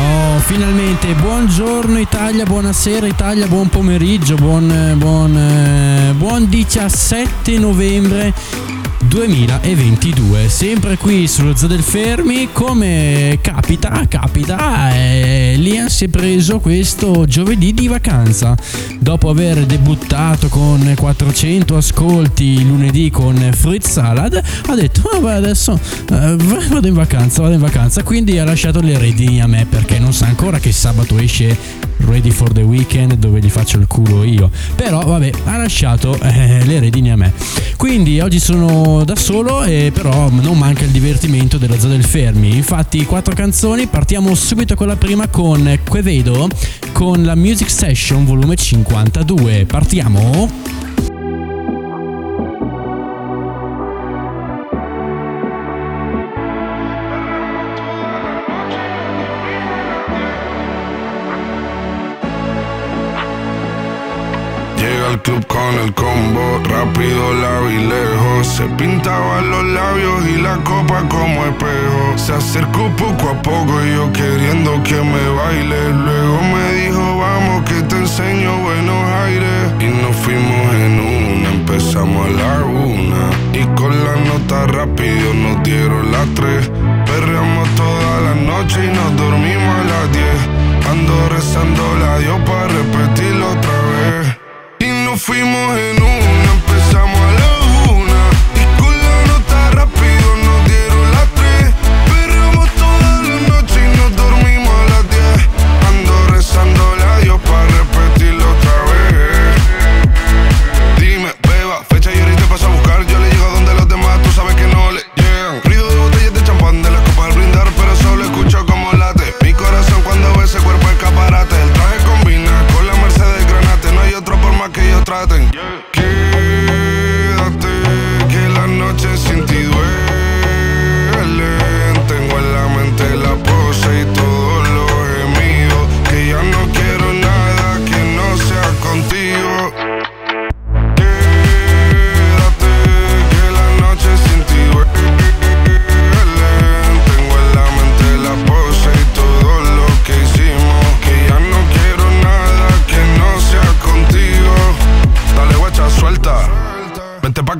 Oh, finalmente, buongiorno Italia, buonasera Italia, buon pomeriggio, buon, buon, eh, buon 17 novembre 2022 sempre qui sullo Zoo del Fermi come capita capita eh, Liam si è preso questo giovedì di vacanza. Dopo aver debuttato con 400 ascolti lunedì con Fruit Salad ha detto vabbè adesso eh, vado in vacanza vado in vacanza. Quindi ha lasciato le redini a me perché non sa ancora che sabato esce Ready for the Weekend dove gli faccio il culo io. Però vabbè, ha lasciato eh, le redini a me. Quindi oggi sono da solo e però non manca il divertimento della zona del Fermi. Infatti quattro canzoni, partiamo subito con la prima con Quevedo con la Music Session volume 52. Partiamo. Con el combo, rápido la vi lejos. Se pintaba los labios y la copa como espejo. Se acercó poco a poco y yo queriendo que me baile. Luego me dijo, vamos que te enseño buenos aires. Y nos fuimos en una, empezamos a la una. Y con la nota rápido nos dieron las tres. Más que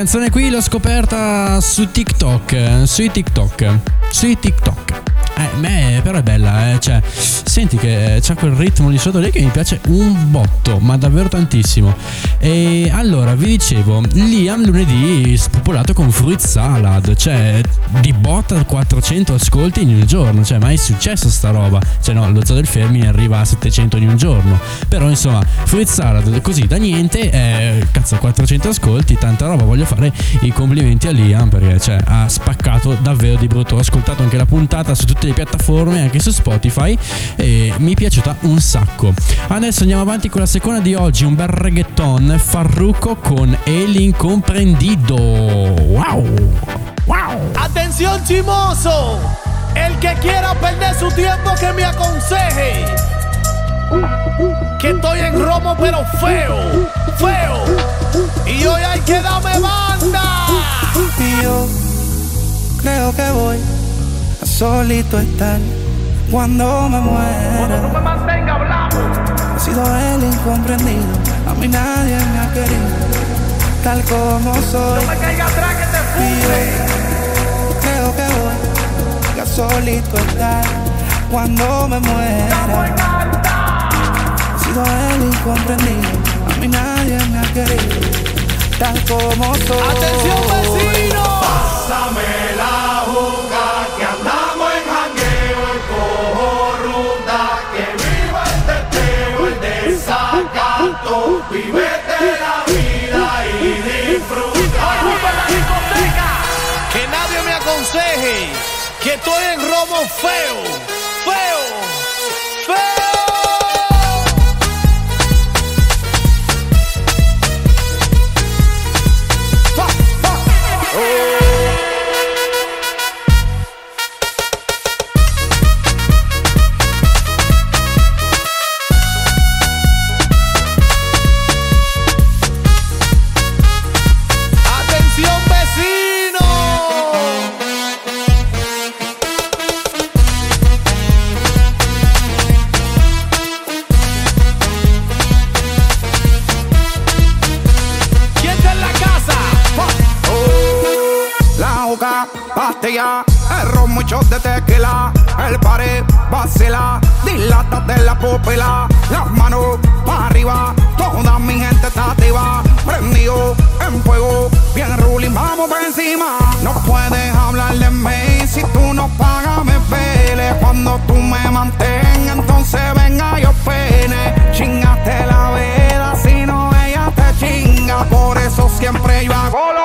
canzone qui l'ho scoperta su TikTok, sui TikTok, sui TikTok. Eh, però è bella, eh. Cioè, senti che c'ha quel ritmo di sotto lì che mi piace un botto, ma davvero tantissimo. E allora, vi dicevo, Liam lunedì spopolato con fruit salad, cioè di botta 400 ascolti in un giorno, cioè mai successo sta roba. Cioè no, lo zoo del Fermi arriva a 700 in un giorno. Però insomma, fruit salad così da niente, eh, cazzo 400 ascolti, tanta roba, voglio fare i complimenti a Liam perché cioè, ha spaccato davvero di brutto. Ho ascoltato anche la puntata su tutte le piattaforme, anche su Spotify e mi è piaciuta un sacco. Adesso andiamo avanti con la seconda di oggi, un bel reggaeton Farruco con El Incomprendido. Wow! Wow! Atención chimoso, el que quiera perder su tiempo que me aconseje. Que estoy en romo pero feo, feo. Y hoy hay que darme banda. Y yo creo que voy solito estar cuando me muera. No me mantenga hablando. He sido el incomprendido, a mí nadie me ha querido, tal como soy. No me caiga atrás que te yo creo que voy a solito estar cuando me muera. He sido el incomprendido, a mí nadie me ha querido, tal como soy. Atención vecino. Ocupa la no pagas, me pele, cuando tú me mantengas, entonces venga yo pene, chingaste la vela, si no ella te chinga, por eso siempre yo hago lo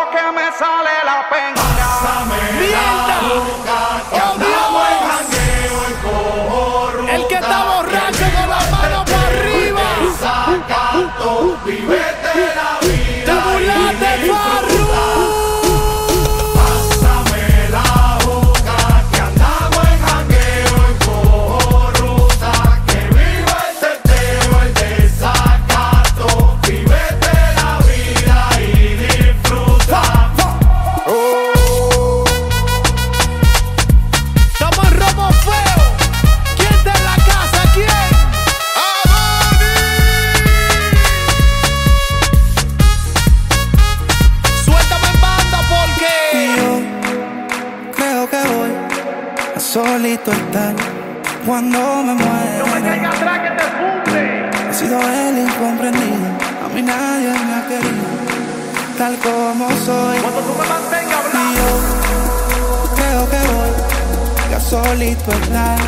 solito estar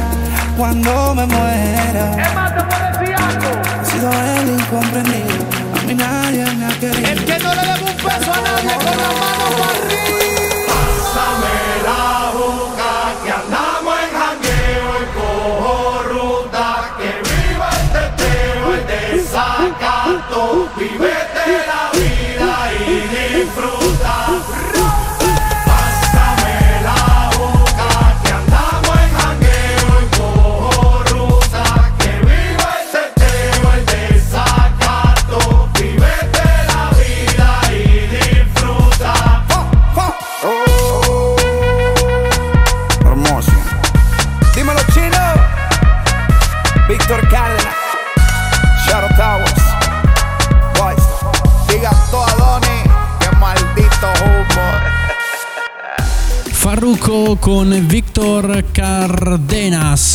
cuando me muera. Es más, te puedo decir algo. He sido el incomprendido, a mí nadie me ha querido. El que no le debe un peso a nadie con la mano para arriba. Hermoso. Con Victor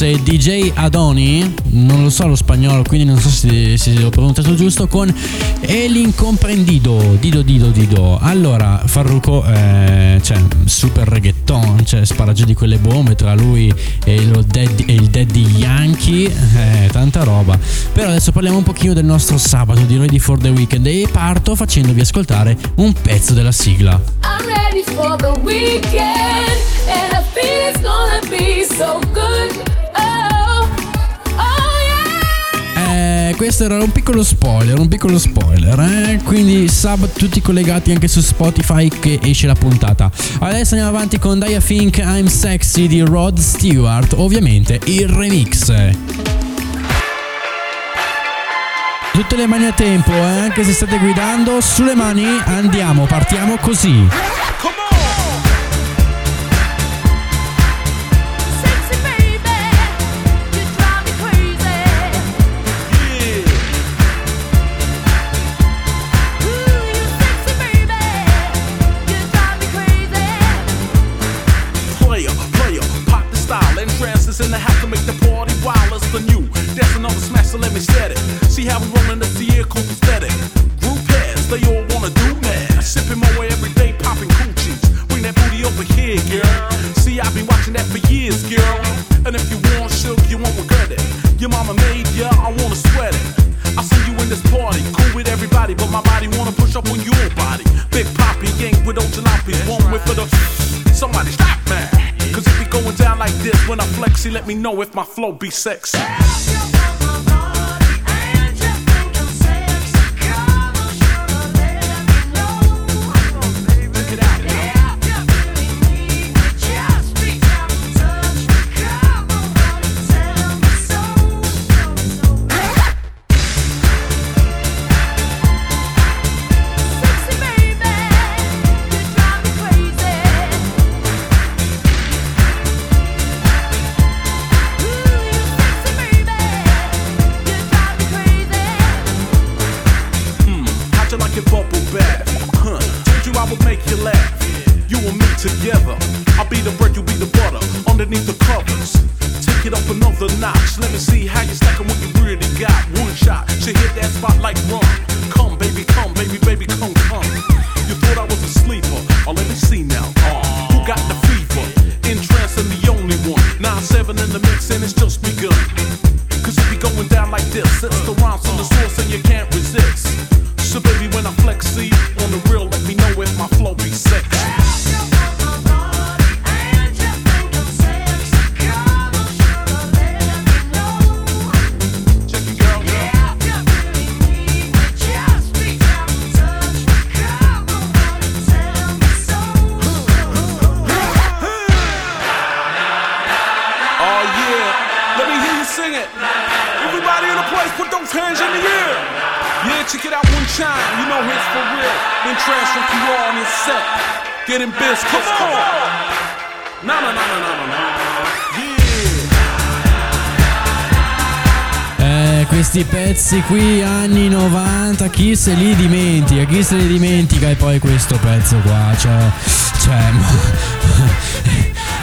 e DJ Adoni, non lo so lo spagnolo quindi non so se, se l'ho pronunciato giusto, con El Incomprendido, Dido Dido Dido. Allora, Farruko, eh, cioè, super reggaeton, cioè spara giù di quelle bombe tra lui e, daddy, e il Daddy Yankee, eh, tanta roba. Però adesso parliamo un pochino del nostro sabato di Ready for the Weekend e parto facendovi ascoltare un pezzo della sigla. I'm ready for the weekend it's gonna be so good. Oh, oh eh, questo era un piccolo spoiler, un piccolo spoiler, eh? quindi sabato tutti collegati anche su Spotify che esce la puntata. Adesso andiamo avanti con Dia Think I'm Sexy di Rod Stewart, ovviamente il remix. Tutte le mani a tempo, eh? anche se state guidando, sulle mani andiamo, partiamo così. in my flow be sexy. Let me know if my flow be sexy. questi pezzi qui anni 90 chi se li dimentica? Chi se li dimentica? E poi questo pezzo qua cioè cioè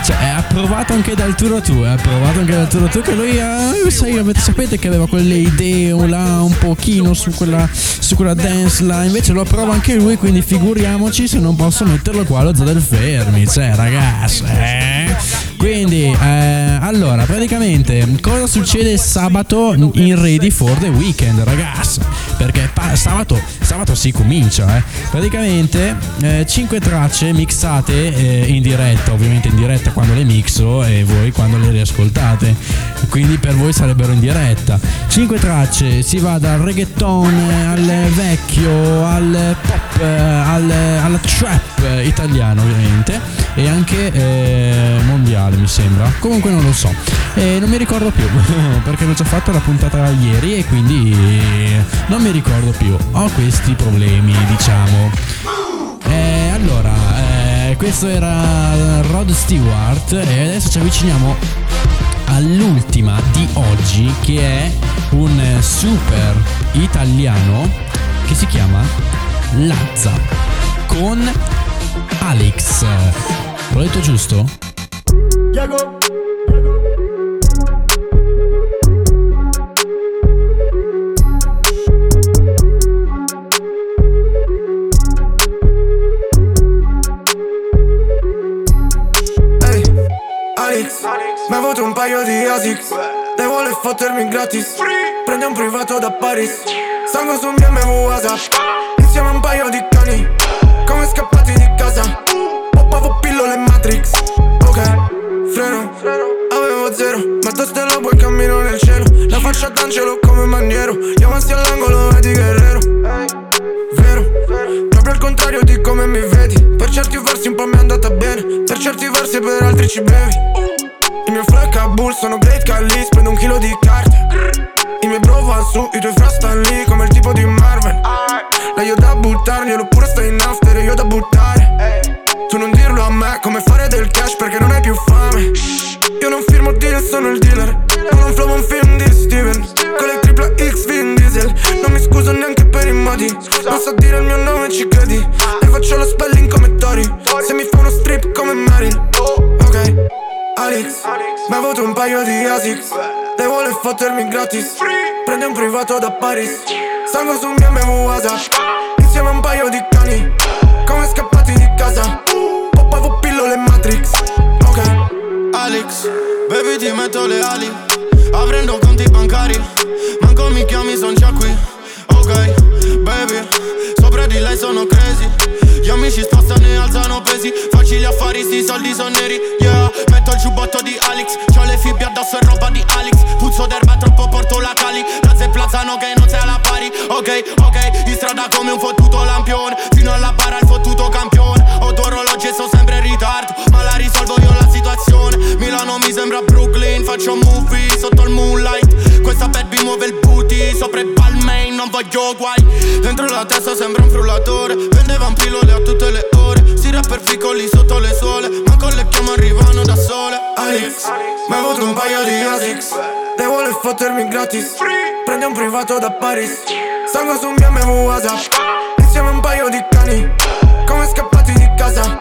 Cioè, è approvato anche dal Turo Tu, è approvato anche dal Turo Tu che lui ha, sai, sapete che aveva quelle idee là un pochino su quella, su quella dance là, invece lo approva anche lui, quindi figuriamoci se non posso metterlo qua allo Zadel Fermi, cioè ragazzi, eh? Quindi, eh, allora, praticamente, cosa succede sabato in Ready for the Weekend, ragazzi? Perché pa- sabato, sabato si comincia, eh? Praticamente, eh, 5 tracce mixate eh, in diretta, ovviamente in diretta quando le mixo e voi quando le riascoltate. Quindi per voi sarebbero in diretta. 5 tracce, si va dal reggaeton al vecchio, al pop, al, alla trap italiano ovviamente e anche eh, mondiale mi sembra. Comunque non lo so. E non mi ricordo più perché l'ho già fatto la puntata ieri e quindi non mi ricordo più. Ho questi problemi, diciamo. Eh, allora, eh, questo era Rod Stewart e adesso ci avviciniamo all'ultima di oggi che è un super italiano che si chiama Lazza con Alex. Ho detto giusto? Diego. Ehi, Alex, mi ha avuto un paio di Asics. Lei vuole fottermi gratis. Prende un privato da Paris. Salgo su un BMW WhatsApp Insieme a un paio di cani. Come scappati Metto stella poi cammino nel cielo. La faccia d'angelo come maniero avanzi all'angolo vedi guerrero. Vero. Proprio al contrario di come mi vedi. Per certi versi un po' mi è andata bene. Per certi versi per altri ci bevi. Il mio flow è Kabul, sono great Khalid Prendo un chilo di carte I miei bro van su, i tuoi fra lì Come il tipo di Marvel. Lei io da buttarmi, oppure stai in after Alex. Mi ha avuto un paio di Asics. Lei vuole fottermi gratis. Prende un privato da Paris. Salgo su un BMW WhatsApp Insieme a un paio di cani. Come scappati di casa. Poppavo pillole Matrix. Ok. Alex, baby ti metto le ali. Aprendo conti bancari. Manco mi chiami, son già qui. Ok, baby Sopra di lei sono Gli amici spostano e alzano pesi. Facili affari, sti soldi sono neri. Yeah, metto il giubbotto di Alex. C'ho le fibbie addosso e roba di Alex. Puzzo d'erba, troppo porto la cali. Piazza e plazzano che non sei alla pari. Ok, ok, in strada come un fottuto lampione Fino alla bara il fottuto campione Ho due orologi e sto sempre in ritardo Ma la risolvo io la situazione. Milano mi sembra Brooklyn Faccio movie sotto il moonlight. Questa baby muove il booty Sopra il Balmain non voglio guai. Dentro la testa sembra un frullatore. Vendeva pillole a tutte le ore. Si rapper piccoli sotto le suole Ma con le chiamo arrivano da sole. Alex, mi ha avuto un paio di Asics. Lei vuole fottermi gratis. Prende un privato da Paris. Salgo su un BMW WhatsApp Insieme a un paio di cani. Come scappati di casa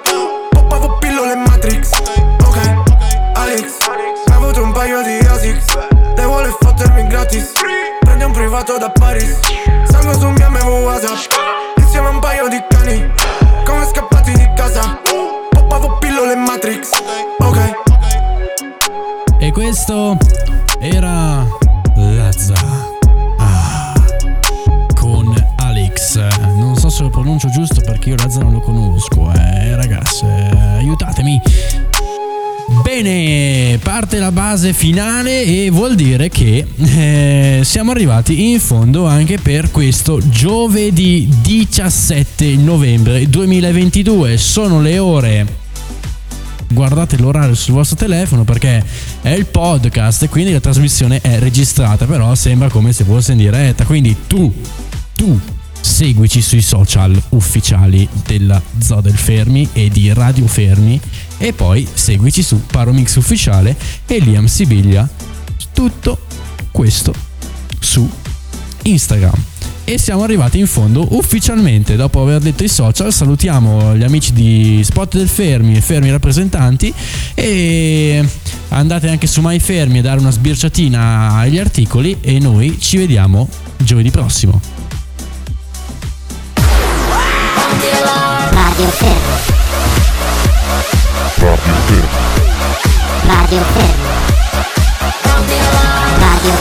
che eh, siamo arrivati in fondo anche per questo giovedì 17 novembre 2022. Sono le ore guardate l'orario sul vostro telefono perché è il podcast e quindi la trasmissione è registrata, però sembra come se fosse in diretta. Quindi tu, tu seguici sui social ufficiali della Zoo del Fermi e di Radio Fermi e poi seguici su Paromix ufficiale e Liam Sibiglia. Tutto questo su Instagram. E siamo arrivati in fondo ufficialmente. Dopo aver detto i social, salutiamo gli amici di Spot del Fermi e Fermi rappresentanti. E andate anche su My Fermi a dare una sbirciatina agli articoli. E noi ci vediamo giovedì prossimo. Radio Fermo. Radio Fermo. Radio Fermo. Rock your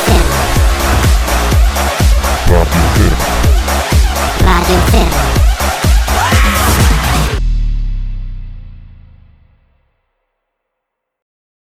family.